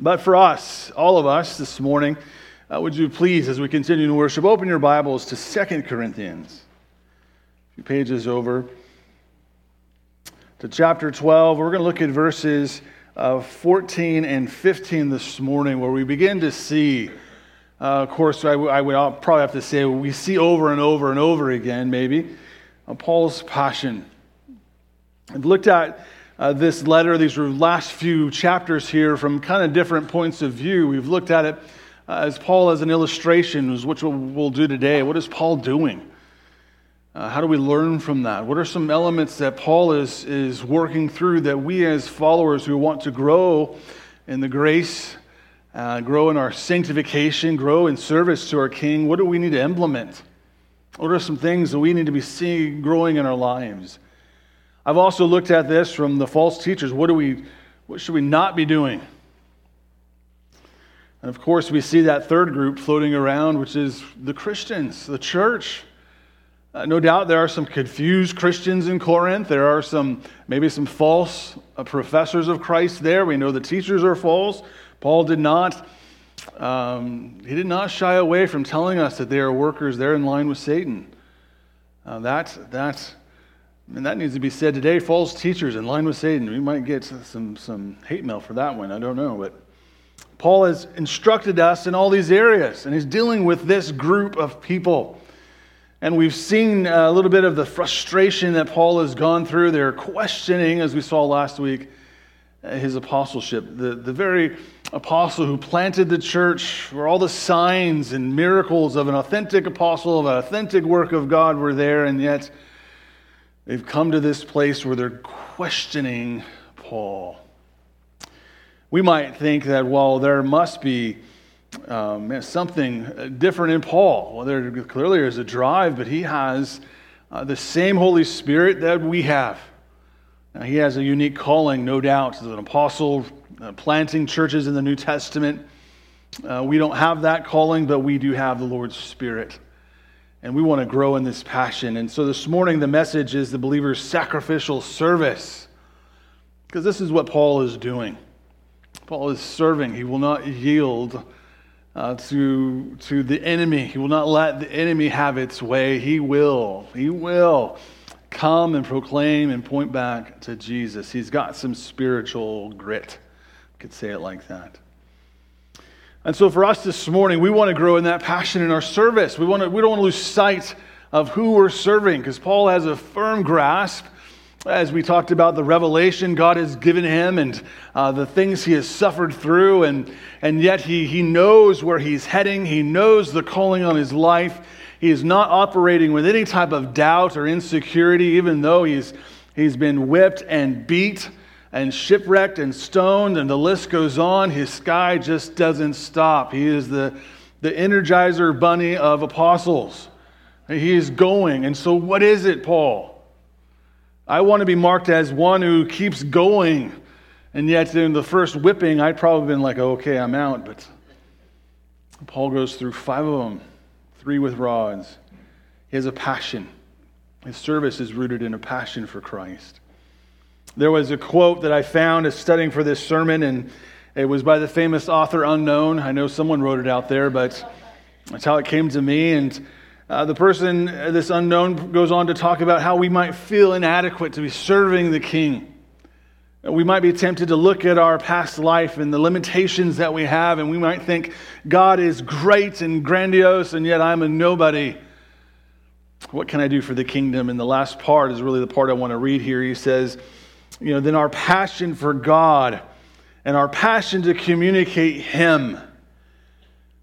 But for us, all of us this morning, uh, would you please, as we continue to worship, open your Bibles to Second Corinthians, a few pages over to chapter 12. We're going to look at verses uh, 14 and 15 this morning, where we begin to see, uh, of course, I, w- I would probably have to say, we see over and over and over again, maybe, uh, Paul's passion. I've looked at uh, this letter, these last few chapters here, from kind of different points of view. We've looked at it uh, as Paul as an illustration, which we'll, we'll do today. What is Paul doing? Uh, how do we learn from that? What are some elements that Paul is, is working through that we, as followers who want to grow in the grace, uh, grow in our sanctification, grow in service to our King, what do we need to implement? What are some things that we need to be seeing growing in our lives? I've also looked at this from the false teachers. What, do we, what should we not be doing? And of course, we see that third group floating around, which is the Christians, the church. Uh, no doubt there are some confused Christians in Corinth. There are some, maybe some false uh, professors of Christ there. We know the teachers are false. Paul did not, um, he did not shy away from telling us that they are workers. They're in line with Satan. Uh, that, that and that needs to be said today. False teachers in line with Satan. We might get some, some hate mail for that one. I don't know. But Paul has instructed us in all these areas, and he's dealing with this group of people. And we've seen a little bit of the frustration that Paul has gone through. They're questioning, as we saw last week, uh, his apostleship. The, the very apostle who planted the church, where all the signs and miracles of an authentic apostle, of an authentic work of God were there, and yet They've come to this place where they're questioning Paul. We might think that, well, there must be um, something different in Paul. Well, there clearly is a drive, but he has uh, the same Holy Spirit that we have. Now, he has a unique calling, no doubt, as an apostle, uh, planting churches in the New Testament. Uh, we don't have that calling, but we do have the Lord's Spirit. And we want to grow in this passion. And so this morning, the message is the believer's sacrificial service. Because this is what Paul is doing. Paul is serving. He will not yield uh, to, to the enemy. He will not let the enemy have its way. He will. He will come and proclaim and point back to Jesus. He's got some spiritual grit. Could say it like that. And so for us this morning, we want to grow in that passion in our service. We, want to, we don't want to lose sight of who we're serving because Paul has a firm grasp as we talked about the revelation God has given him and uh, the things he has suffered through, and, and yet he, he knows where he's heading. He knows the calling on his life. He is not operating with any type of doubt or insecurity, even though he's, he's been whipped and beat and shipwrecked and stoned, and the list goes on. His sky just doesn't stop. He is the, the energizer bunny of apostles. He is going. And so, what is it, Paul? I want to be marked as one who keeps going. And yet, in the first whipping, I'd probably been like, okay, I'm out. But Paul goes through five of them, three with rods. He has a passion. His service is rooted in a passion for Christ. There was a quote that I found as studying for this sermon, and it was by the famous author Unknown. I know someone wrote it out there, but that's how it came to me. And uh, the person, this unknown, goes on to talk about how we might feel inadequate to be serving the King. We might be tempted to look at our past life and the limitations that we have, and we might think God is great and grandiose, and yet I'm a nobody. What can I do for the kingdom? And the last part is really the part I want to read here. He says, you know, then our passion for God and our passion to communicate Him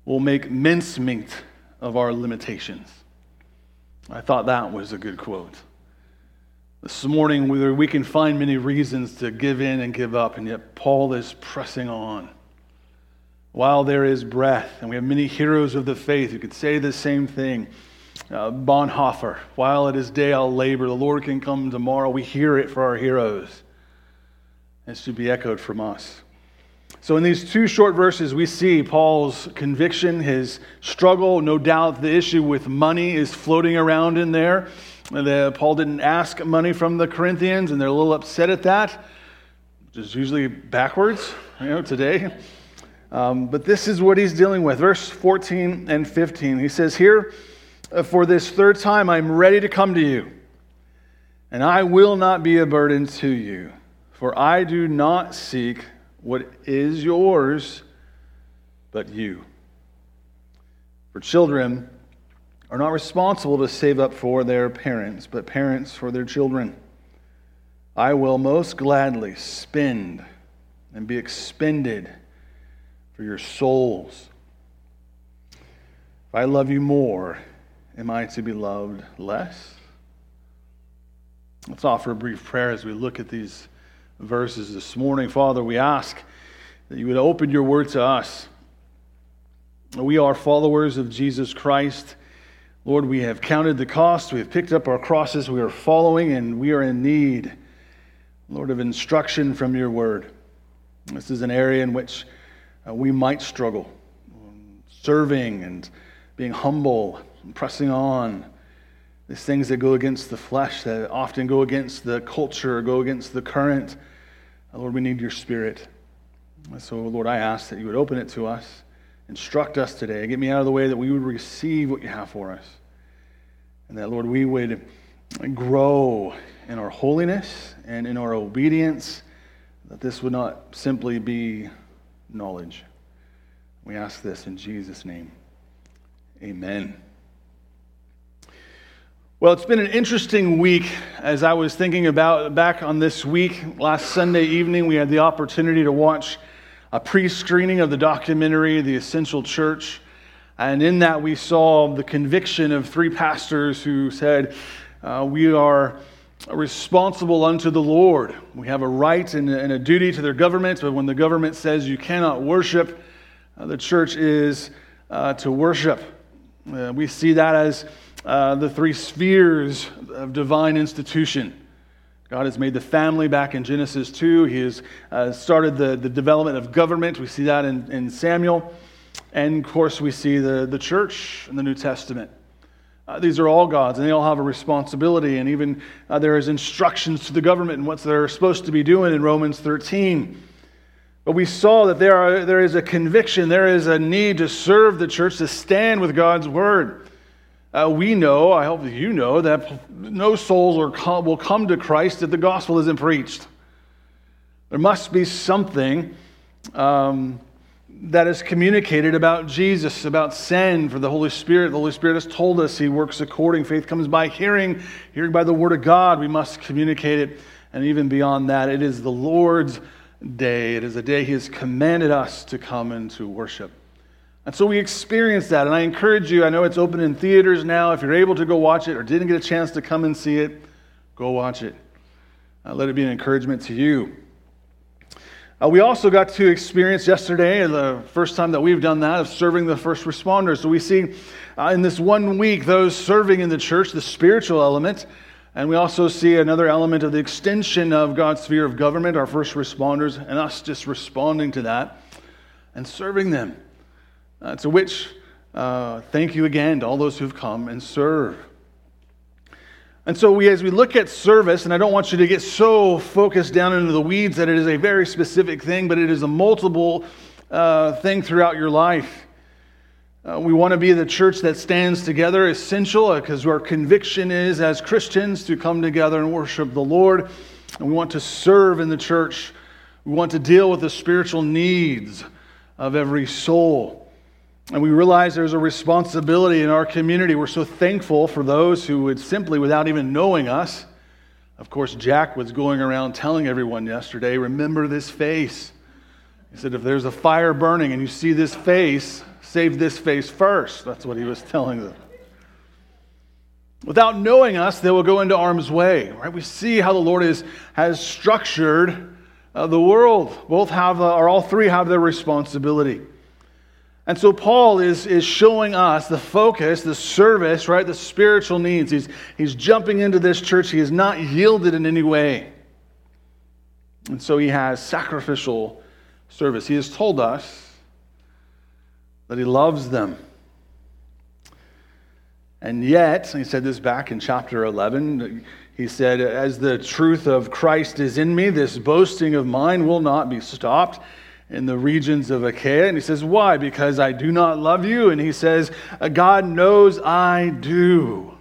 will make mincemeat of our limitations. I thought that was a good quote. This morning, we can find many reasons to give in and give up, and yet Paul is pressing on. While there is breath, and we have many heroes of the faith who could say the same thing. Uh, Bonhoeffer, while it is day, I'll labor. The Lord can come tomorrow. We hear it for our heroes. It should be echoed from us. So, in these two short verses, we see Paul's conviction, his struggle. No doubt the issue with money is floating around in there. The, Paul didn't ask money from the Corinthians, and they're a little upset at that, which is usually backwards, you know, today. Um, but this is what he's dealing with. Verse 14 and 15. He says, Here, uh, Uh, for this third time, I'm ready to come to you, and I will not be a burden to you, for I do not seek what is yours, but you. For children are not responsible to save up for their parents, but parents for their children. I will most gladly spend and be expended for your souls. If I love you more, am I to be loved less? Let's offer a brief prayer as we look at these verses this morning. Father, we ask that you would open your word to us. We are followers of Jesus Christ. Lord, we have counted the cost. We have picked up our crosses. We are following, and we are in need, Lord, of instruction from your word. This is an area in which uh, we might struggle, um, serving and being humble pressing on. These things that go against the flesh, that often go against the culture, go against the current. Lord, we need your spirit. So, Lord, I ask that you would open it to us, instruct us today, get me out of the way that we would receive what you have for us. And that, Lord, we would grow in our holiness and in our obedience, that this would not simply be knowledge. We ask this in Jesus' name. Amen. Well, it's been an interesting week as I was thinking about back on this week. Last Sunday evening, we had the opportunity to watch a pre screening of the documentary, The Essential Church. And in that, we saw the conviction of three pastors who said, uh, We are responsible unto the Lord. We have a right and a duty to their government, but when the government says you cannot worship, uh, the church is uh, to worship. Uh, we see that as uh, the three spheres of divine institution. God has made the family back in Genesis 2. He has uh, started the, the development of government. We see that in, in Samuel. And of course, we see the, the church in the New Testament. Uh, these are all gods, and they all have a responsibility. And even uh, there is instructions to the government and what they're supposed to be doing in Romans 13. But we saw that there, are, there is a conviction, there is a need to serve the church, to stand with God's word. Uh, we know, I hope you know, that no souls are, will come to Christ if the gospel isn't preached. There must be something um, that is communicated about Jesus, about sin for the Holy Spirit. The Holy Spirit has told us He works according. Faith comes by hearing, hearing by the Word of God. We must communicate it. And even beyond that, it is the Lord's day. It is a day He has commanded us to come and to worship. And so we experience that. And I encourage you, I know it's open in theaters now. If you're able to go watch it or didn't get a chance to come and see it, go watch it. Uh, let it be an encouragement to you. Uh, we also got to experience yesterday, the first time that we've done that, of serving the first responders. So we see uh, in this one week those serving in the church, the spiritual element, and we also see another element of the extension of God's sphere of government, our first responders, and us just responding to that and serving them. Uh, to which, uh, thank you again to all those who've come and serve. And so, we, as we look at service, and I don't want you to get so focused down into the weeds that it is a very specific thing, but it is a multiple uh, thing throughout your life. Uh, we want to be the church that stands together, essential, because our conviction is as Christians to come together and worship the Lord. And we want to serve in the church. We want to deal with the spiritual needs of every soul. And we realize there's a responsibility in our community. We're so thankful for those who would simply, without even knowing us, of course, Jack was going around telling everyone yesterday, remember this face. He said, if there's a fire burning and you see this face, save this face first. That's what he was telling them. Without knowing us, they will go into harm's way. Right? We see how the Lord is, has structured uh, the world. Both have, uh, or all three have their responsibility. And so Paul is, is showing us the focus, the service, right? The spiritual needs. He's, he's jumping into this church. He has not yielded in any way. And so he has sacrificial service. He has told us that he loves them. And yet, he said this back in chapter 11, he said, As the truth of Christ is in me, this boasting of mine will not be stopped. In the regions of Achaia. And he says, Why? Because I do not love you. And he says, uh, God knows I do.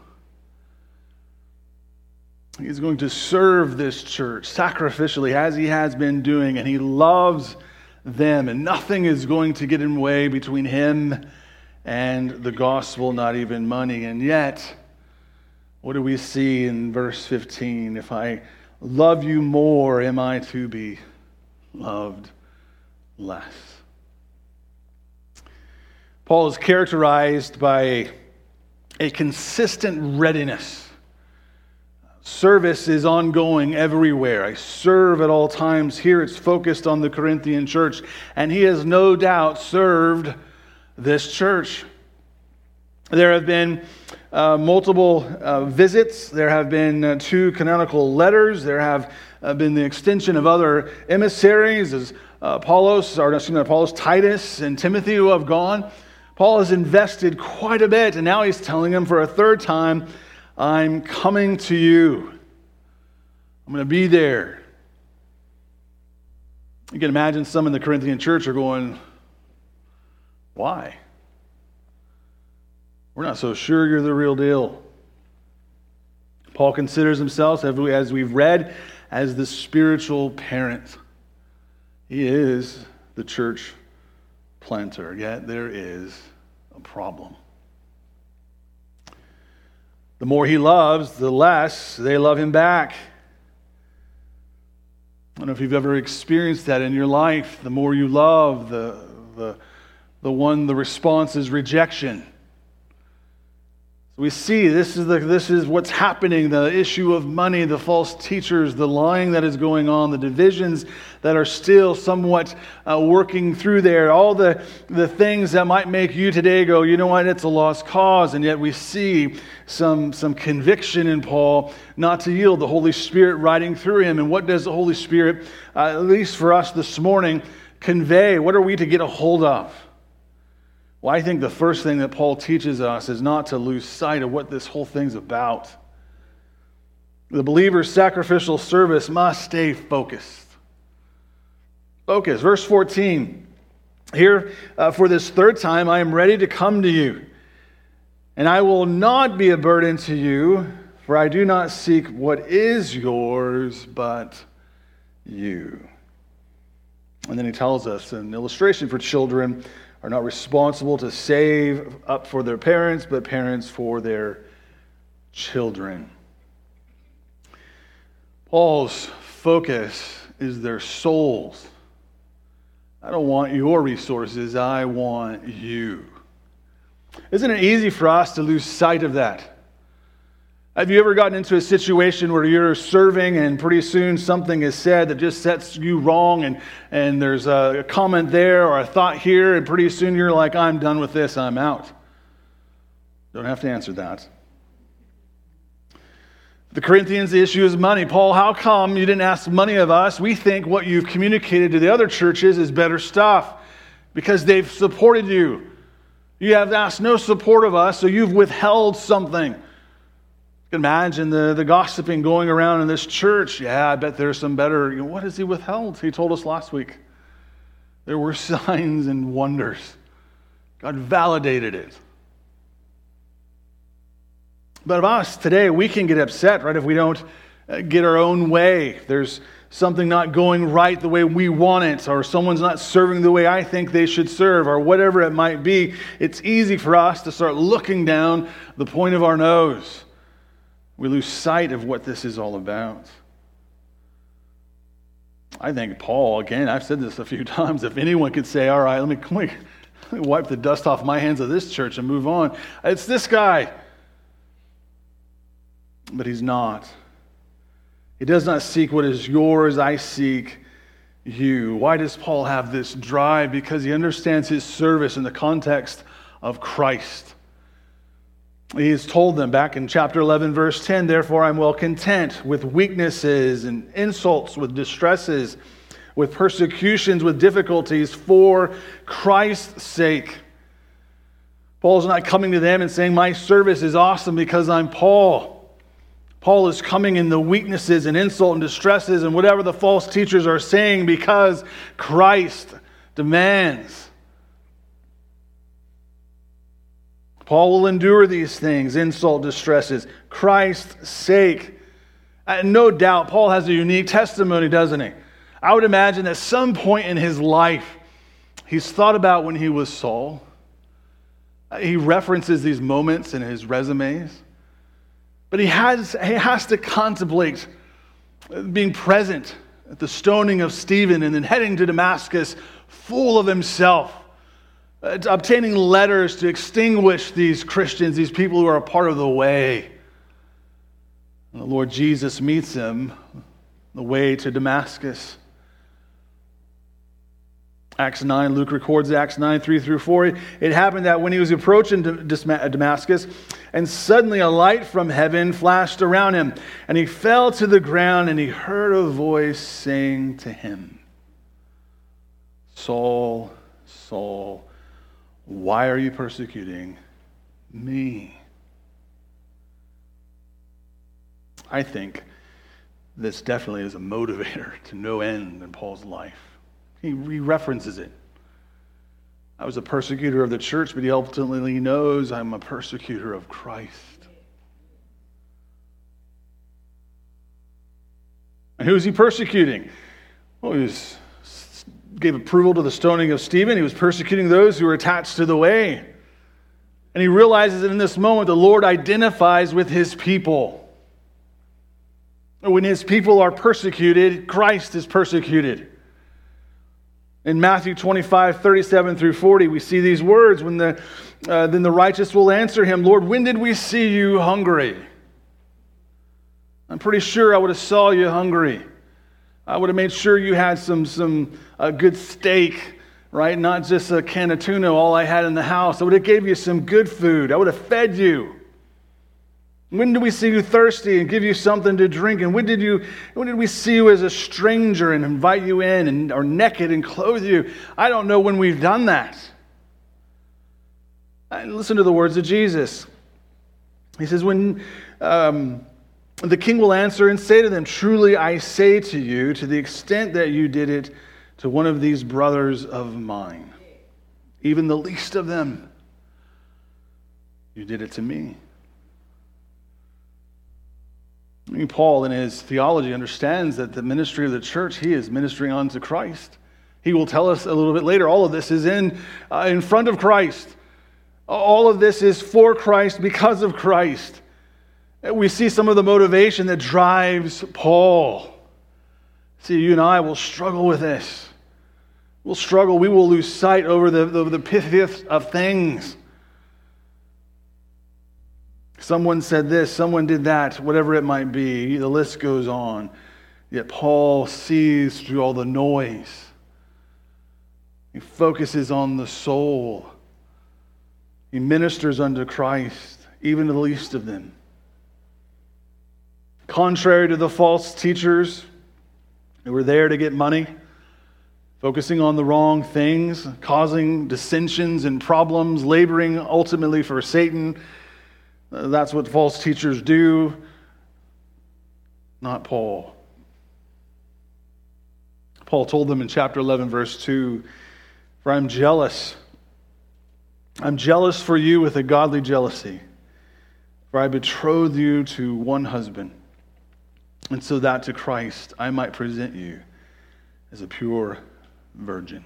He's going to serve this church sacrificially as he has been doing, and he loves them, and nothing is going to get in the way between him and the gospel, not even money. And yet, what do we see in verse 15? If I love you more, am I to be loved less? Paul is characterized by a consistent readiness. Service is ongoing everywhere. I serve at all times. Here it's focused on the Corinthian church, and he has no doubt served this church. There have been uh, multiple uh, visits. There have been uh, two canonical letters. There have uh, been the extension of other emissaries, as Uh, Apollos, or excuse me, Apollos, Titus, and Timothy, who have gone. Paul has invested quite a bit, and now he's telling them for a third time, I'm coming to you. I'm going to be there. You can imagine some in the Corinthian church are going, Why? We're not so sure you're the real deal. Paul considers himself, as we've read, as the spiritual parent. He is the church planter, yet there is a problem. The more he loves, the less they love him back. I don't know if you've ever experienced that in your life. The more you love, the, the, the one, the response is rejection we see this is, the, this is what's happening the issue of money, the false teachers, the lying that is going on, the divisions that are still somewhat uh, working through there, all the, the things that might make you today go, you know what, it's a lost cause. And yet we see some, some conviction in Paul not to yield, the Holy Spirit riding through him. And what does the Holy Spirit, uh, at least for us this morning, convey? What are we to get a hold of? Well, I think the first thing that Paul teaches us is not to lose sight of what this whole thing's about. The believer's sacrificial service must stay focused. Focus. Verse 14. Here, uh, for this third time, I am ready to come to you, and I will not be a burden to you, for I do not seek what is yours, but you. And then he tells us an illustration for children are not responsible to save up for their parents, but parents for their children. Paul's focus is their souls. I don't want your resources, I want you. Isn't it easy for us to lose sight of that? Have you ever gotten into a situation where you're serving and pretty soon something is said that just sets you wrong and, and there's a comment there or a thought here, and pretty soon you're like, I'm done with this, I'm out? Don't have to answer that. The Corinthians, the issue is money. Paul, how come you didn't ask money of us? We think what you've communicated to the other churches is better stuff because they've supported you. You have asked no support of us, so you've withheld something can imagine the, the gossiping going around in this church. Yeah, I bet there's some better. You know, what has he withheld? He told us last week. There were signs and wonders. God validated it. But of us today, we can get upset, right, if we don't uh, get our own way. There's something not going right the way we want it, or someone's not serving the way I think they should serve, or whatever it might be. It's easy for us to start looking down the point of our nose we lose sight of what this is all about. I think Paul, again, I've said this a few times, if anyone could say, all right, let me, let me wipe the dust off my hands of this church and move on, it's this guy. But he's not. He does not seek what is yours, I seek you. Why does Paul have this drive? Because he understands his service in the context of Christ. He has told them back in chapter 11, verse 10 Therefore, I'm well content with weaknesses and insults, with distresses, with persecutions, with difficulties for Christ's sake. Paul's not coming to them and saying, My service is awesome because I'm Paul. Paul is coming in the weaknesses and insult and distresses and whatever the false teachers are saying because Christ demands. Paul will endure these things, insult, distresses, Christ's sake. No doubt, Paul has a unique testimony, doesn't he? I would imagine at some point in his life, he's thought about when he was Saul. He references these moments in his resumes. But he has, he has to contemplate being present at the stoning of Stephen and then heading to Damascus full of himself, uh, obtaining letters to extinguish these Christians, these people who are a part of the way. And the Lord Jesus meets him the way to Damascus. Acts 9, Luke records Acts 9, 3 through 4. It happened that when he was approaching Damascus, and suddenly a light from heaven flashed around him, and he fell to the ground, and he heard a voice saying to him, Saul, Saul, why are you persecuting me? I think this definitely is a motivator to no end in Paul's life. He, he references it. I was a persecutor of the church, but he ultimately knows I'm a persecutor of Christ. And who is he persecuting? Well, he was, gave approval to the stoning of Stephen. He was persecuting those who were attached to the way. And he realizes that in this moment, the Lord identifies with his people. When his people are persecuted, Christ is persecuted. In Matthew 25, 37 through 40, we see these words when the, uh, then the righteous will answer him, Lord, when did we see you hungry? I'm pretty sure I would have saw you hungry. I would have made sure you had some, some uh, good steak, right? Not just a can of tuna, all I had in the house. I would have gave you some good food. I would have fed you. When did we see you thirsty and give you something to drink? And when did, you, when did we see you as a stranger and invite you in and, or naked and clothe you? I don't know when we've done that. Listen to the words of Jesus. He says, When um, the king will answer and say to them, Truly I say to you, to the extent that you did it to one of these brothers of mine, even the least of them, you did it to me. I mean, Paul, in his theology, understands that the ministry of the church, he is ministering unto Christ. He will tell us a little bit later, all of this is in, uh, in front of Christ. All of this is for Christ, because of Christ. We see some of the motivation that drives Paul. See, you and I will struggle with this. We'll struggle. We will lose sight over the, the, the pith of things. Someone said this, someone did that, whatever it might be. The list goes on. Yet Paul sees through all the noise. He focuses on the soul. He ministers unto Christ, even to the least of them. Contrary to the false teachers who were there to get money, focusing on the wrong things, causing dissensions and problems, laboring ultimately for Satan uh, that's what false teachers do, not Paul. Paul told them in chapter 11, verse 2 For I'm jealous. I'm jealous for you with a godly jealousy, for I betrothed you to one husband, and so that to Christ I might present you as a pure virgin.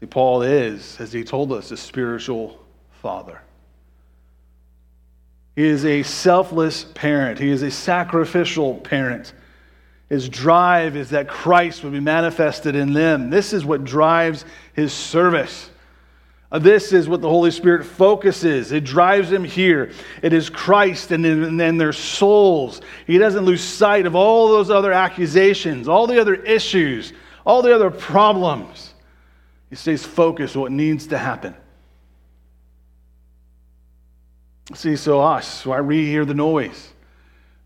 See, Paul is, as he told us, a spiritual father. He is a selfless parent, he is a sacrificial parent. His drive is that Christ would be manifested in them. This is what drives his service. Uh, this is what the Holy Spirit focuses. It drives him here. It is Christ and then their souls. He doesn't lose sight of all those other accusations, all the other issues, all the other problems. He stays focused on what needs to happen. See, so us, why we hear the noise.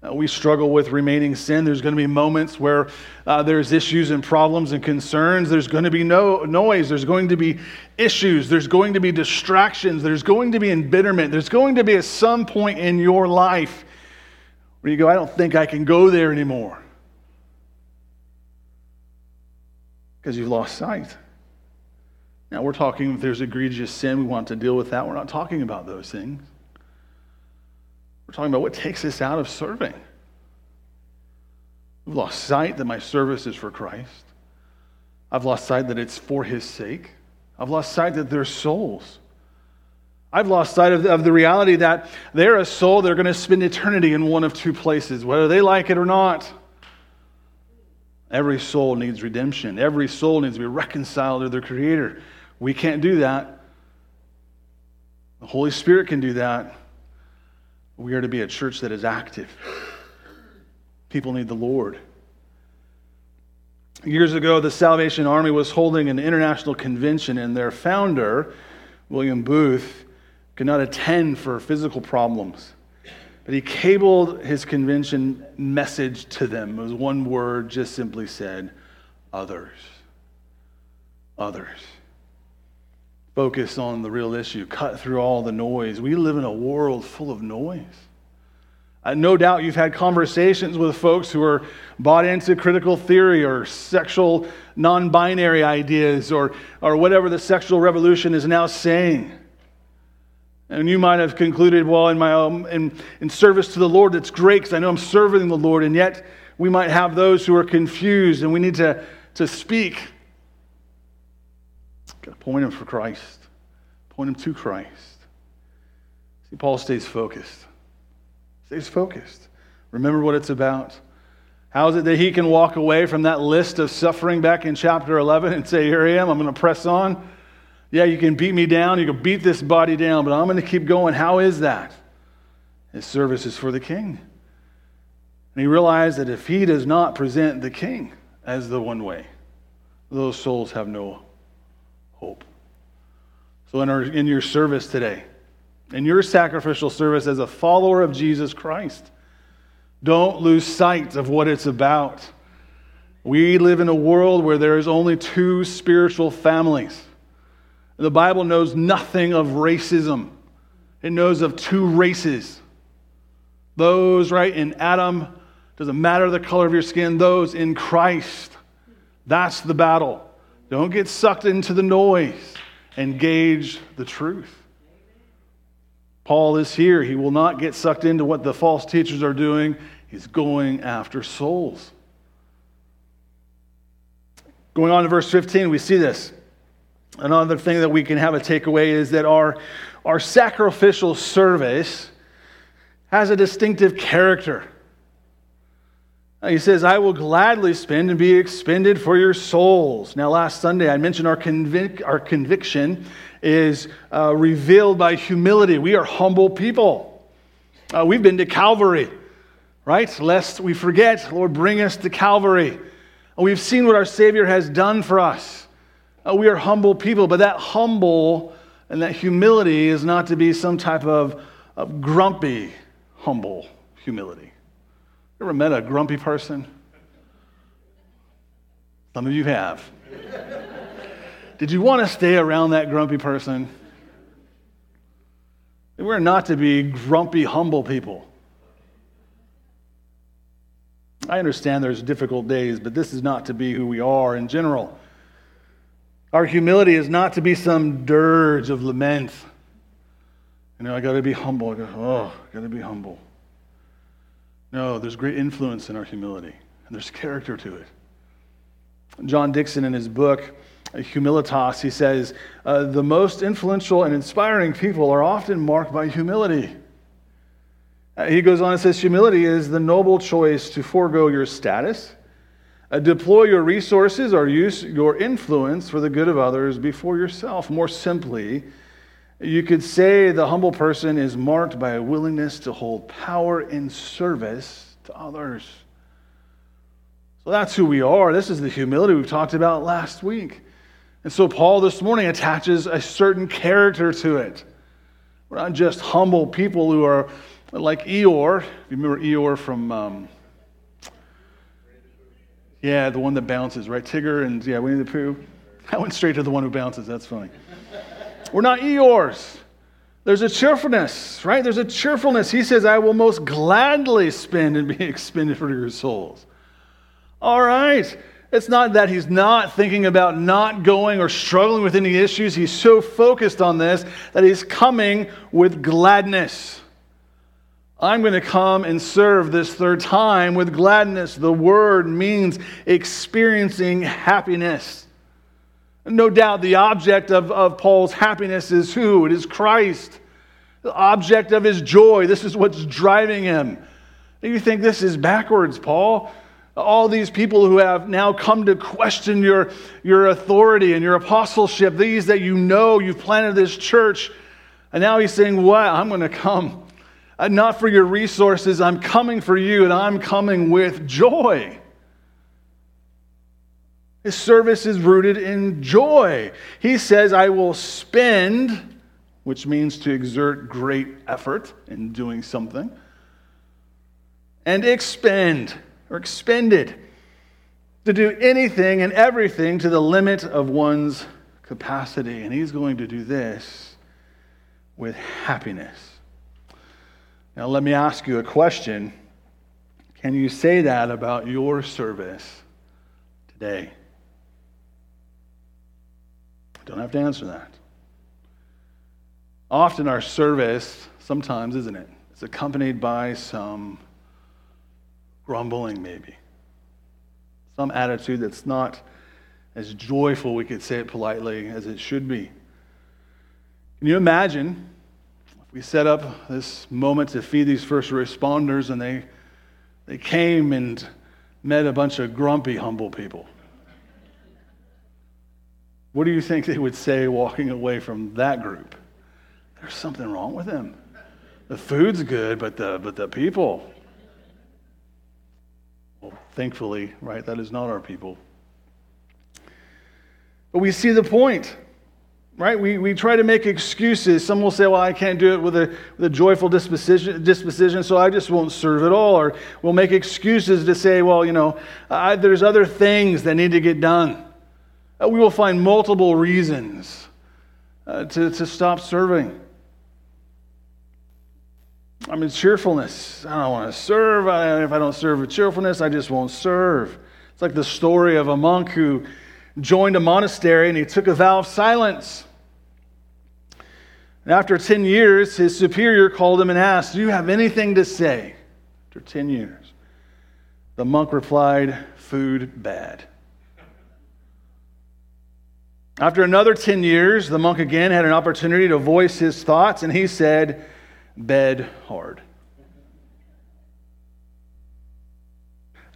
Uh, we struggle with remaining sin. There's going to be moments where uh, there's issues and problems and concerns. There's going to be no noise. There's going to be issues. There's going to be distractions. There's going to be embitterment. There's going to be at some point in your life where you go, I don't think I can go there anymore. Because you've lost sight. Now, we're talking if there's egregious sin, we want to deal with that. We're not talking about those things. We're talking about what takes us out of serving. We've lost sight that my service is for Christ. I've lost sight that it's for His sake. I've lost sight that they're souls. I've lost sight of, of the reality that they're a soul, they're going to spend eternity in one of two places, whether they like it or not. Every soul needs redemption. Every soul needs to be reconciled to their Creator. We can't do that. The Holy Spirit can do that. We are to be a church that is active. People need the Lord. Years ago, the Salvation Army was holding an international convention, and their founder, William Booth, could not attend for physical problems. But he cabled his convention message to them. It was one word, just simply said, others. Others. Focus on the real issue, cut through all the noise. We live in a world full of noise. No doubt you've had conversations with folks who are bought into critical theory or sexual non binary ideas or, or whatever the sexual revolution is now saying. And you might have concluded, well, in my own, in, in service to the Lord, that's great because I know I'm serving the Lord. And yet, we might have those who are confused, and we need to, to speak. Point them for Christ, point them to Christ. See, Paul stays focused. Stays focused. Remember what it's about. How is it that he can walk away from that list of suffering back in chapter 11 and say, Here I am, I'm going to press on? Yeah, you can beat me down, you can beat this body down, but I'm going to keep going. How is that? His service is for the king. And he realized that if he does not present the king as the one way, those souls have no hope. So, in, our, in your service today, in your sacrificial service as a follower of Jesus Christ, don't lose sight of what it's about. We live in a world where there is only two spiritual families the Bible knows nothing of racism, it knows of two races. Those, right, in Adam, doesn't matter the color of your skin, those in Christ. That's the battle. Don't get sucked into the noise. Engage the truth. Paul is here. He will not get sucked into what the false teachers are doing. He's going after souls. Going on to verse 15, we see this. Another thing that we can have a takeaway is that our, our sacrificial service has a distinctive character. He says, I will gladly spend and be expended for your souls. Now, last Sunday, I mentioned our, convic- our conviction is uh, revealed by humility. We are humble people. Uh, we've been to Calvary, right? Lest we forget, Lord, bring us to Calvary. We've seen what our Savior has done for us. Uh, we are humble people, but that humble and that humility is not to be some type of, of grumpy, humble humility. Ever met a grumpy person? Some of you have. Did you want to stay around that grumpy person? We're not to be grumpy, humble people. I understand there's difficult days, but this is not to be who we are in general. Our humility is not to be some dirge of lament. You know, I got to be humble. I got, oh, got to be humble. No, there's great influence in our humility, and there's character to it. John Dickson, in his book, Humilitas, he says, uh, the most influential and inspiring people are often marked by humility. Uh, he goes on and says, humility is the noble choice to forego your status uh, deploy your resources or use your influence for the good of others before yourself. More simply, you could say the humble person is marked by a willingness to hold power in service to others. So that's who we are. This is the humility we've talked about last week. And so Paul this morning attaches a certain character to it. We're not just humble people who are like Eeyore. You remember Eeyore from um, yeah, the one that bounces, right? Tigger and, yeah, Winnie the Pooh. I went straight to the one who bounces. That's funny. We're not Eeyores. There's a cheerfulness, right? There's a cheerfulness. He says, I will most gladly spend and be expended for your souls. All right. It's not that he's not thinking about not going or struggling with any issues. He's so focused on this that he's coming with gladness. I'm going to come and serve this third time with gladness. The word means experiencing happiness. No doubt the object of, of Paul's happiness is who? It is Christ. The object of his joy. This is what's driving him. You think this is backwards, Paul? all these people who have now come to question your, your authority and your apostleship, these that you know you've planted this church. And now he's saying, What? I'm going to come. Uh, not for your resources, I'm coming for you, and I'm coming with joy. His service is rooted in joy. He says, I will spend, which means to exert great effort in doing something, and expend or expended to do anything and everything to the limit of one's capacity. And he's going to do this with happiness. Now, let me ask you a question. Can you say that about your service today? Don't have to answer that. Often our service, sometimes, isn't it? It's accompanied by some grumbling, maybe. Some attitude that's not as joyful, we could say it politely, as it should be. Can you imagine if we set up this moment to feed these first responders and they, they came and met a bunch of grumpy, humble people? What do you think they would say walking away from that group? There's something wrong with them. The food's good, but the, but the people, well, thankfully, right, that is not our people. But we see the point, right? We, we try to make excuses. Some will say, well, I can't do it with a, with a joyful disposition, disposition, so I just won't serve at all. Or we'll make excuses to say, well, you know, I, there's other things that need to get done. Uh, we will find multiple reasons uh, to, to stop serving. I mean, cheerfulness. I don't want to serve. I, if I don't serve with cheerfulness, I just won't serve. It's like the story of a monk who joined a monastery and he took a vow of silence. And after 10 years, his superior called him and asked, Do you have anything to say? After 10 years. The monk replied, Food bad. After another 10 years, the monk again had an opportunity to voice his thoughts, and he said, bed hard.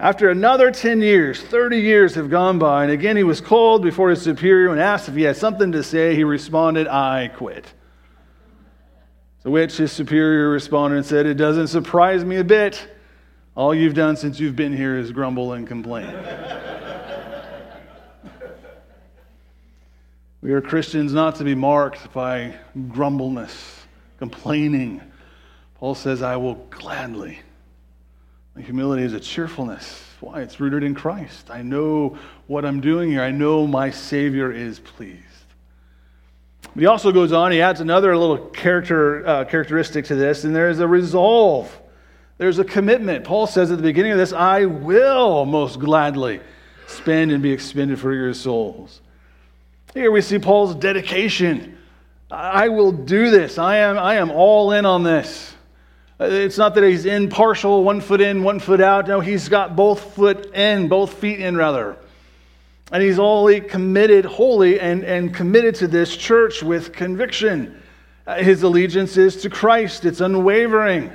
After another 10 years, 30 years have gone by, and again he was called before his superior and asked if he had something to say. He responded, I quit. To which his superior responded and said, It doesn't surprise me a bit. All you've done since you've been here is grumble and complain. We are Christians not to be marked by grumbleness, complaining, Paul says, I will gladly. My humility is a cheerfulness. Why? It's rooted in Christ. I know what I'm doing here. I know my Savior is pleased. But he also goes on, he adds another little character, uh, characteristic to this, and there is a resolve. There's a commitment. Paul says at the beginning of this, I will most gladly spend and be expended for your souls. Here we see Paul's dedication. I will do this. I am, I am all in on this. It's not that he's impartial, one foot in, one foot out. No, he's got both foot in, both feet in, rather. And he's only committed, wholly, and, and committed to this church with conviction. Uh, his allegiance is to Christ, it's unwavering.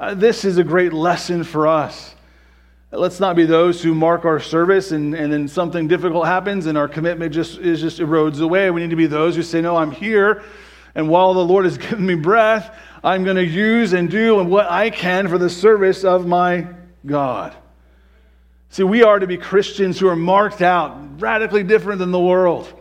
Uh, this is a great lesson for us. Let's not be those who mark our service and, and then something difficult happens and our commitment just, is just erodes away. We need to be those who say, No, I'm here. And while the Lord has given me breath, I'm going to use and do what I can for the service of my God. See, we are to be Christians who are marked out, radically different than the world.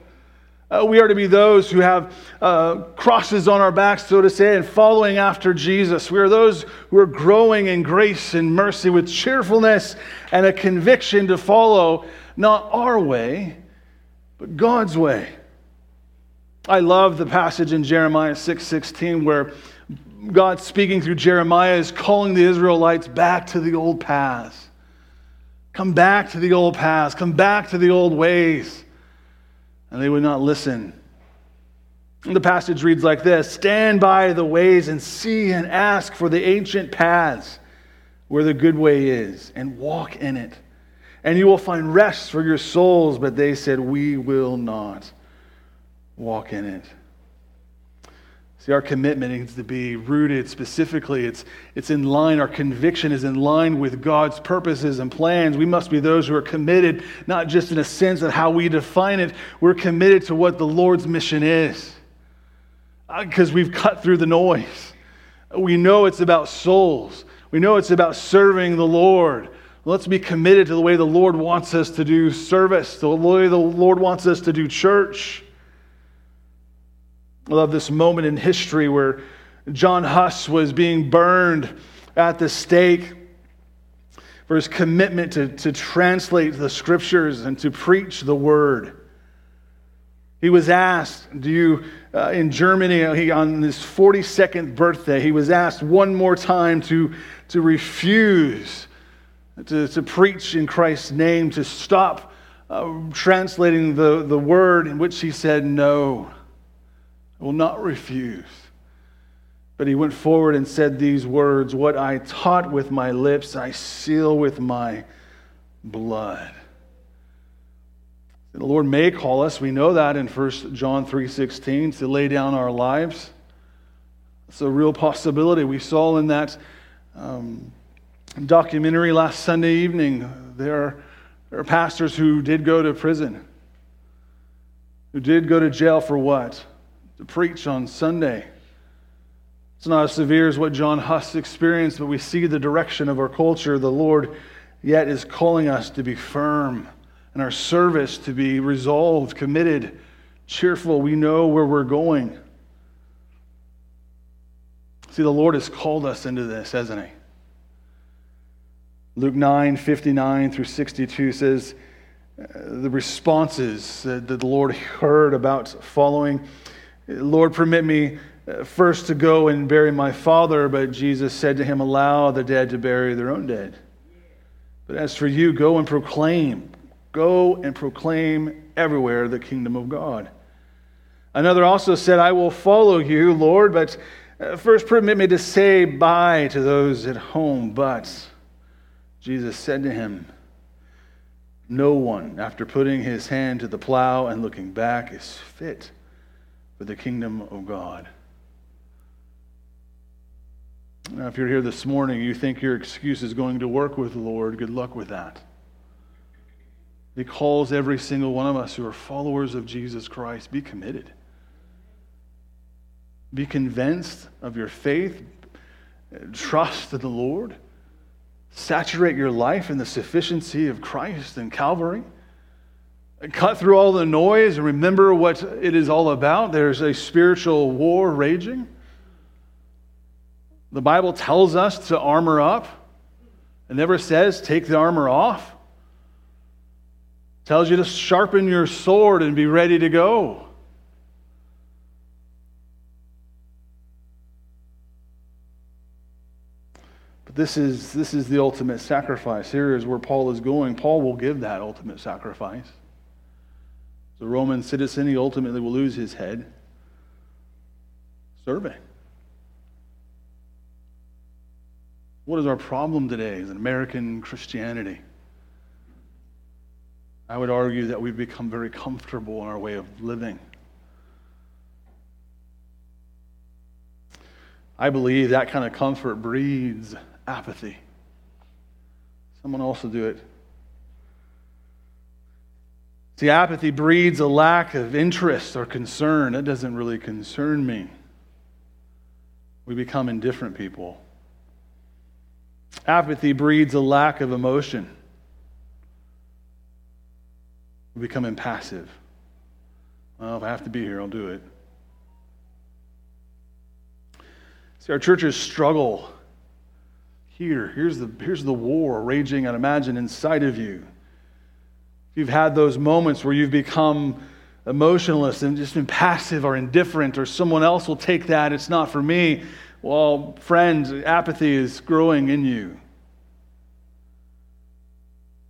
Uh, we are to be those who have uh, crosses on our backs, so to say, and following after Jesus. We are those who are growing in grace and mercy with cheerfulness and a conviction to follow not our way, but God's way. I love the passage in Jeremiah 6:16 where God speaking through Jeremiah is calling the Israelites back to the old paths. Come back to the old paths. Come back to the old ways. And they would not listen. The passage reads like this Stand by the ways and see and ask for the ancient paths where the good way is, and walk in it. And you will find rest for your souls. But they said, We will not walk in it. See, our commitment needs to be rooted specifically. It's, it's in line, our conviction is in line with God's purposes and plans. We must be those who are committed, not just in a sense of how we define it, we're committed to what the Lord's mission is. Because uh, we've cut through the noise. We know it's about souls, we know it's about serving the Lord. Let's be committed to the way the Lord wants us to do service, the way the Lord wants us to do church. I love this moment in history where John Huss was being burned at the stake for his commitment to, to translate the scriptures and to preach the word. He was asked, Do you, uh, in Germany, he, on his 42nd birthday, he was asked one more time to, to refuse to, to preach in Christ's name, to stop uh, translating the, the word, in which he said, No. Will not refuse. But he went forward and said these words What I taught with my lips, I seal with my blood. The Lord may call us, we know that in 1 John 3:16, to lay down our lives. It's a real possibility. We saw in that um, documentary last Sunday evening, there are, there are pastors who did go to prison, who did go to jail for what? To preach on Sunday. It's not as severe as what John Huss experienced, but we see the direction of our culture. The Lord yet is calling us to be firm and our service to be resolved, committed, cheerful. We know where we're going. See, the Lord has called us into this, hasn't He? Luke 9 59 through 62 says, uh, the responses that the Lord heard about following Lord, permit me uh, first to go and bury my father. But Jesus said to him, Allow the dead to bury their own dead. But as for you, go and proclaim. Go and proclaim everywhere the kingdom of God. Another also said, I will follow you, Lord, but uh, first permit me to say bye to those at home. But Jesus said to him, No one, after putting his hand to the plow and looking back, is fit for the kingdom of God. Now, if you're here this morning, you think your excuse is going to work with the Lord, good luck with that. He calls every single one of us who are followers of Jesus Christ be committed. Be convinced of your faith. Trust in the Lord. Saturate your life in the sufficiency of Christ and Calvary cut through all the noise and remember what it is all about. There's a spiritual war raging. The Bible tells us to armor up. It never says take the armor off. It tells you to sharpen your sword and be ready to go. But this is, this is the ultimate sacrifice. Here is where Paul is going. Paul will give that ultimate sacrifice. A Roman citizen, he ultimately will lose his head serving. What is our problem today as an American Christianity? I would argue that we've become very comfortable in our way of living. I believe that kind of comfort breeds apathy. Someone else will do it. See, apathy breeds a lack of interest or concern. That doesn't really concern me. We become indifferent people. Apathy breeds a lack of emotion. We become impassive. Well, if I have to be here, I'll do it. See, our churches struggle here. Here's the, here's the war raging, I'd imagine, inside of you you've had those moments where you've become emotionless and just been passive or indifferent, or someone else will take that, it's not for me. Well, friends, apathy is growing in you.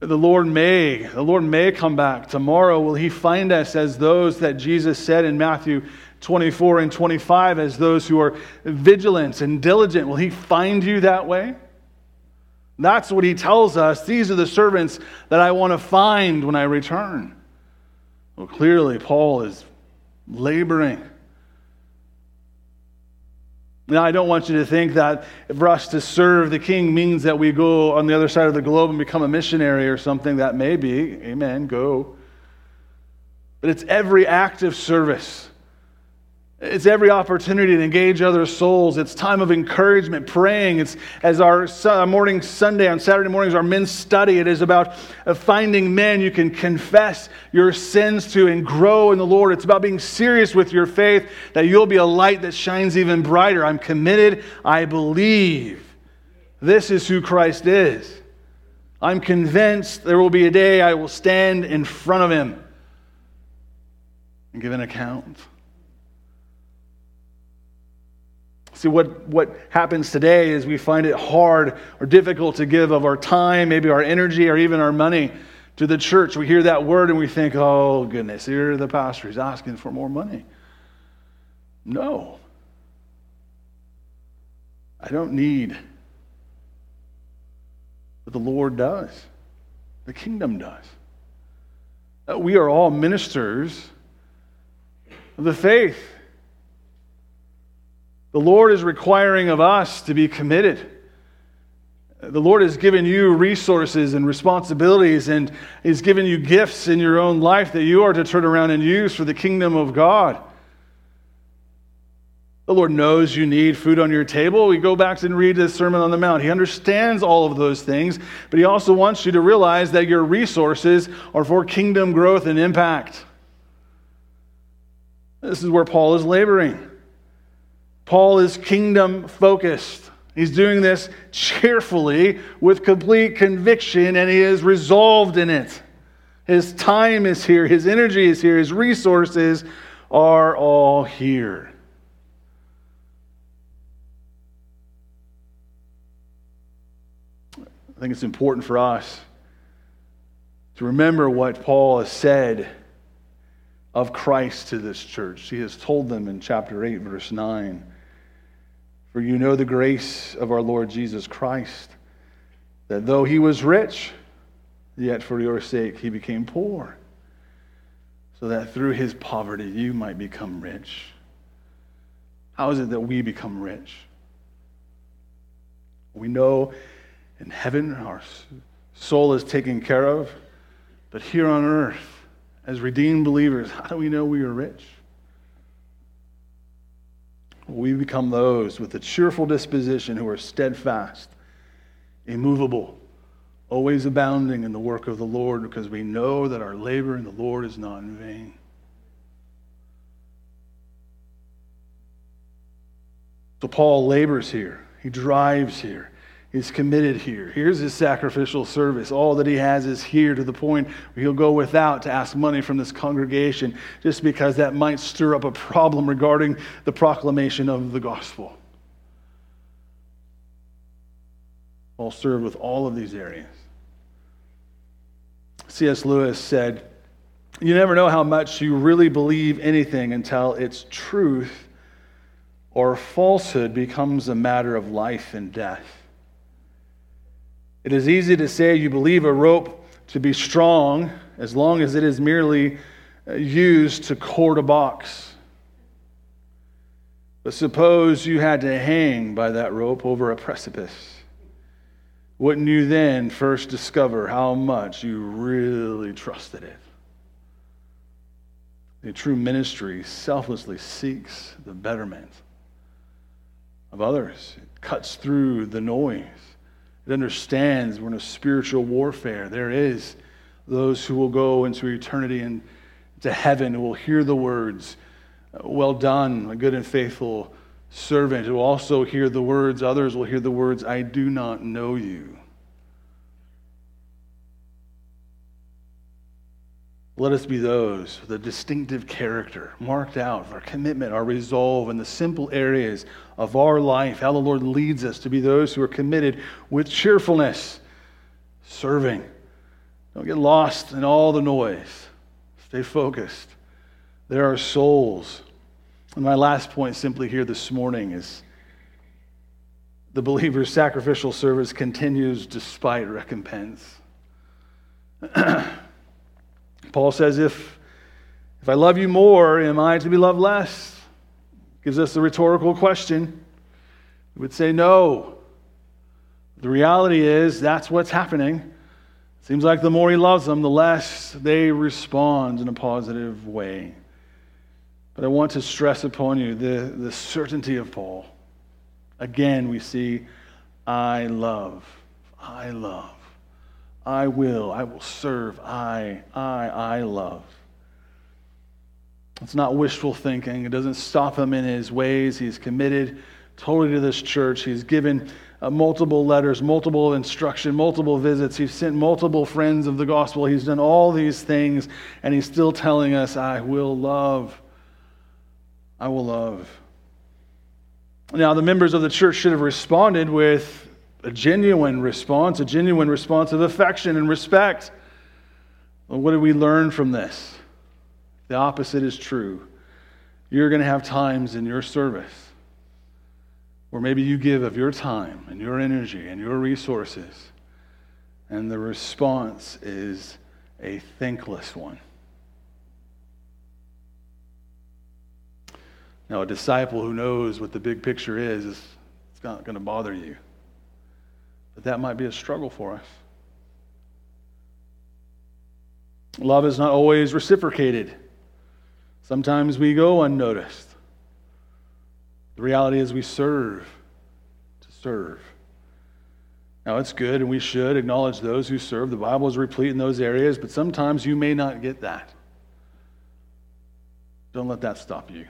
The Lord may, the Lord may come back. Tomorrow will he find us as those that Jesus said in Matthew 24 and 25, as those who are vigilant and diligent. Will he find you that way? That's what he tells us. These are the servants that I want to find when I return. Well, clearly, Paul is laboring. Now, I don't want you to think that for us to serve the king means that we go on the other side of the globe and become a missionary or something. That may be. Amen. Go. But it's every act of service. It's every opportunity to engage other souls. It's time of encouragement, praying. It's as our morning Sunday on Saturday mornings, our men's study. It is about uh, finding men you can confess your sins to and grow in the Lord. It's about being serious with your faith that you'll be a light that shines even brighter. I'm committed. I believe. This is who Christ is. I'm convinced there will be a day I will stand in front of him and give an account. See, what, what happens today is we find it hard or difficult to give of our time, maybe our energy, or even our money to the church. We hear that word and we think, oh, goodness, here the pastor is asking for more money. No. I don't need. But the Lord does, the kingdom does. Uh, we are all ministers of the faith. The Lord is requiring of us to be committed. The Lord has given you resources and responsibilities, and He's given you gifts in your own life that you are to turn around and use for the kingdom of God. The Lord knows you need food on your table. We go back and read the Sermon on the Mount. He understands all of those things, but He also wants you to realize that your resources are for kingdom growth and impact. This is where Paul is laboring. Paul is kingdom focused. He's doing this cheerfully with complete conviction, and he is resolved in it. His time is here, his energy is here, his resources are all here. I think it's important for us to remember what Paul has said of Christ to this church. He has told them in chapter 8, verse 9. For you know the grace of our Lord Jesus Christ, that though he was rich, yet for your sake he became poor, so that through his poverty you might become rich. How is it that we become rich? We know in heaven our soul is taken care of, but here on earth, as redeemed believers, how do we know we are rich? We become those with a cheerful disposition who are steadfast, immovable, always abounding in the work of the Lord because we know that our labor in the Lord is not in vain. So Paul labors here, he drives here. He's committed here. Here's his sacrificial service. All that he has is here to the point where he'll go without to ask money from this congregation just because that might stir up a problem regarding the proclamation of the gospel. Paul served with all of these areas. C.S. Lewis said, You never know how much you really believe anything until its truth or falsehood becomes a matter of life and death. It is easy to say you believe a rope to be strong as long as it is merely uh, used to cord a box. But suppose you had to hang by that rope over a precipice. Wouldn't you then first discover how much you really trusted it? The true ministry selflessly seeks the betterment of others, it cuts through the noise. It understands we're in a spiritual warfare. There is those who will go into eternity and to heaven who will hear the words, Well done, a good and faithful servant, who will also hear the words, others will hear the words, I do not know you. Let us be those with a distinctive character marked out, our commitment, our resolve in the simple areas of our life, how the Lord leads us to be those who are committed with cheerfulness, serving, Don't get lost in all the noise. Stay focused. There are souls. And my last point simply here this morning is the believer's sacrificial service continues despite recompense. Paul says, if, if I love you more, am I to be loved less? Gives us the rhetorical question. We would say no. The reality is that's what's happening. Seems like the more he loves them, the less they respond in a positive way. But I want to stress upon you the, the certainty of Paul. Again, we see, I love, I love, I will, I will serve, I, I, I love. It's not wishful thinking. It doesn't stop him in his ways. He's committed totally to this church. He's given uh, multiple letters, multiple instruction, multiple visits. He's sent multiple friends of the gospel. He's done all these things, and he's still telling us, I will love. I will love. Now, the members of the church should have responded with a genuine response, a genuine response of affection and respect. Well, what do we learn from this? The opposite is true. You're going to have times in your service where maybe you give of your time and your energy and your resources, and the response is a thankless one. Now, a disciple who knows what the big picture is, is it's not going to bother you. But that might be a struggle for us. Love is not always reciprocated. Sometimes we go unnoticed. The reality is we serve to serve. Now, it's good, and we should acknowledge those who serve. The Bible is replete in those areas, but sometimes you may not get that. Don't let that stop you.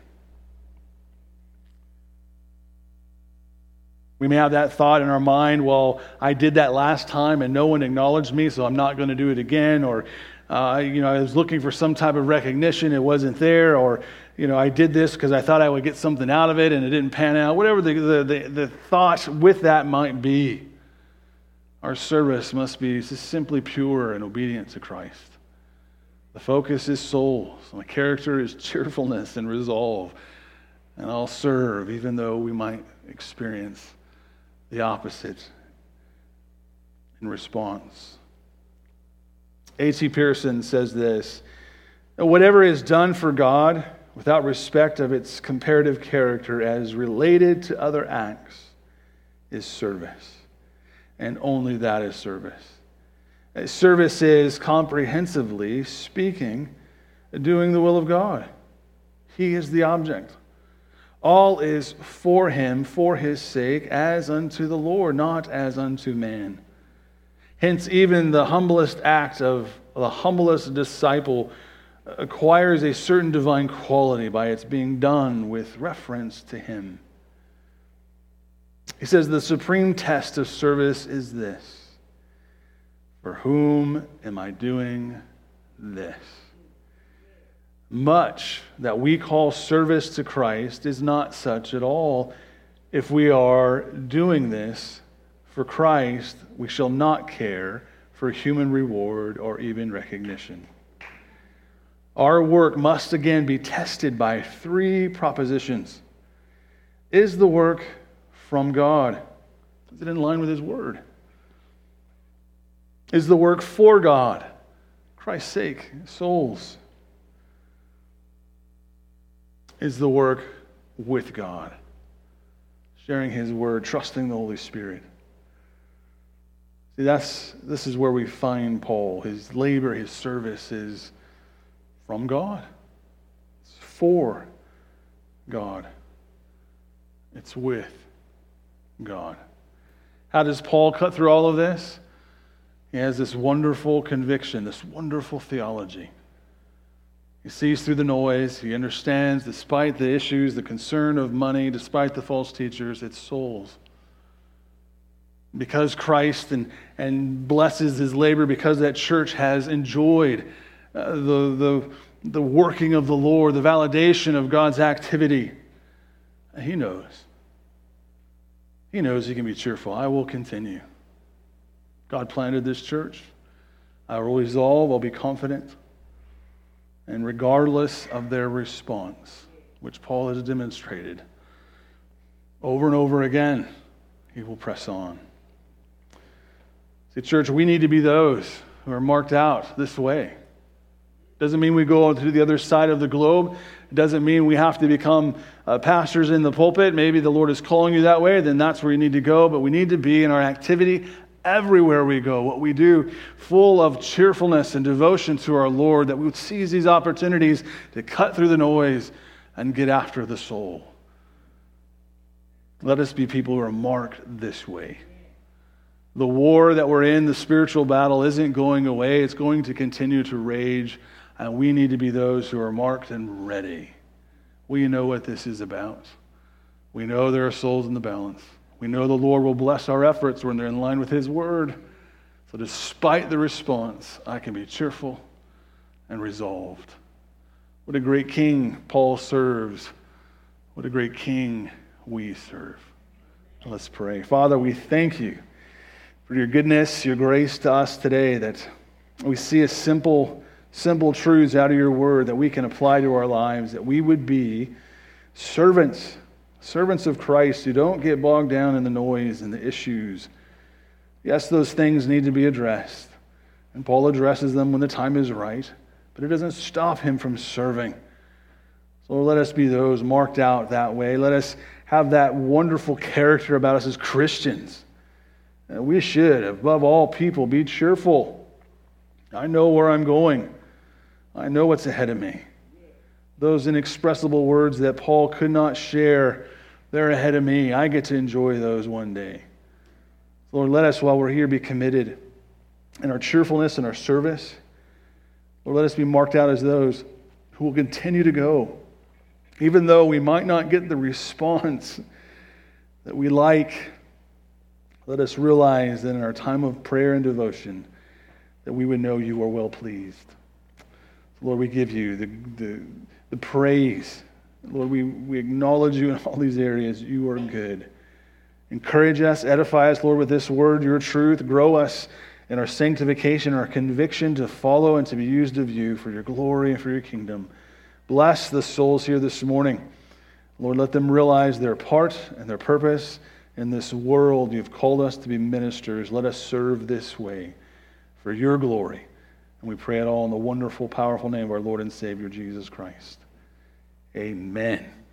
We may have that thought in our mind, well, I did that last time and no one acknowledged me, so I'm not going to do it again. Or, uh, you know, I was looking for some type of recognition, it wasn't there. Or, you know, I did this because I thought I would get something out of it and it didn't pan out. Whatever the, the, the, the thought with that might be, our service must be simply pure and obedient to Christ. The focus is souls, the character is cheerfulness and resolve. And I'll serve even though we might experience the opposite in response. A.T. Pierson says this Whatever is done for God, without respect of its comparative character as related to other acts is service. And only that is service. Service is comprehensively speaking, doing the will of God. He is the object. All is for him, for his sake, as unto the Lord, not as unto man. Hence, even the humblest act of the humblest disciple acquires a certain divine quality by its being done with reference to Him. He says the supreme test of service is this For whom am I doing this? Much that we call service to Christ is not such at all. If we are doing this for Christ, we shall not care for human reward or even recognition. Our work must again be tested by three propositions. Is the work from God? Is it in line with His Word? Is the work for God? Christ's sake, souls. Is the work with God? Sharing His Word, trusting the Holy Spirit. See, that's, this is where we find Paul. His labor, his service, is from God. It's for God. It's with God. How does Paul cut through all of this? He has this wonderful conviction, this wonderful theology. He sees through the noise. He understands, despite the issues, the concern of money, despite the false teachers, it's souls. Because Christ and, and blesses his labor, because that church has enjoyed uh, the, the, the working of the Lord, the validation of God's activity. He knows. He knows he can be cheerful. I will continue. God planted this church. I will resolve, I'll be confident. And regardless of their response, which Paul has demonstrated over and over again, he will press on. See, church, we need to be those who are marked out this way. Doesn't mean we go to the other side of the globe. Doesn't mean we have to become uh, pastors in the pulpit. Maybe the Lord is calling you that way, then that's where you need to go. But we need to be in our activity everywhere we go, what we do, full of cheerfulness and devotion to our Lord, that we would seize these opportunities to cut through the noise and get after the soul. Let us be people who are marked this way. The war that we're in, the spiritual battle, isn't going away. It's going to continue to rage, and we need to be those who are marked and ready. We know what this is about. We know there are souls in the balance. We know the Lord will bless our efforts when they're in line with His word. So, despite the response, I can be cheerful and resolved. What a great king Paul serves. What a great king we serve. Let's pray. Father, we thank you for your goodness, your grace to us today, that we see a simple, simple truths out of your word that we can apply to our lives, that we would be servants Servants of Christ who don't get bogged down in the noise and the issues. Yes, those things need to be addressed. And Paul addresses them when the time is right, but it doesn't stop him from serving. So let us be those marked out that way. Let us have that wonderful character about us as Christians. We should, above all people, be cheerful. I know where I'm going, I know what's ahead of me. Those inexpressible words that Paul could not share they're ahead of me. I get to enjoy those one day. Lord, let us, while we're here, be committed in our cheerfulness and our service. Lord, let us be marked out as those who will continue to go, even though we might not get the response that we like. Let us realize that in our time of prayer and devotion, that we would know you are well pleased. Lord, we give you the, the, the praise Lord, we, we acknowledge you in all these areas. You are good. Encourage us, edify us, Lord, with this word, your truth. Grow us in our sanctification, our conviction to follow and to be used of you for your glory and for your kingdom. Bless the souls here this morning. Lord, let them realize their part and their purpose in this world. You've called us to be ministers. Let us serve this way for your glory. And we pray it all in the wonderful, powerful name of our Lord and Savior, Jesus Christ. Amen.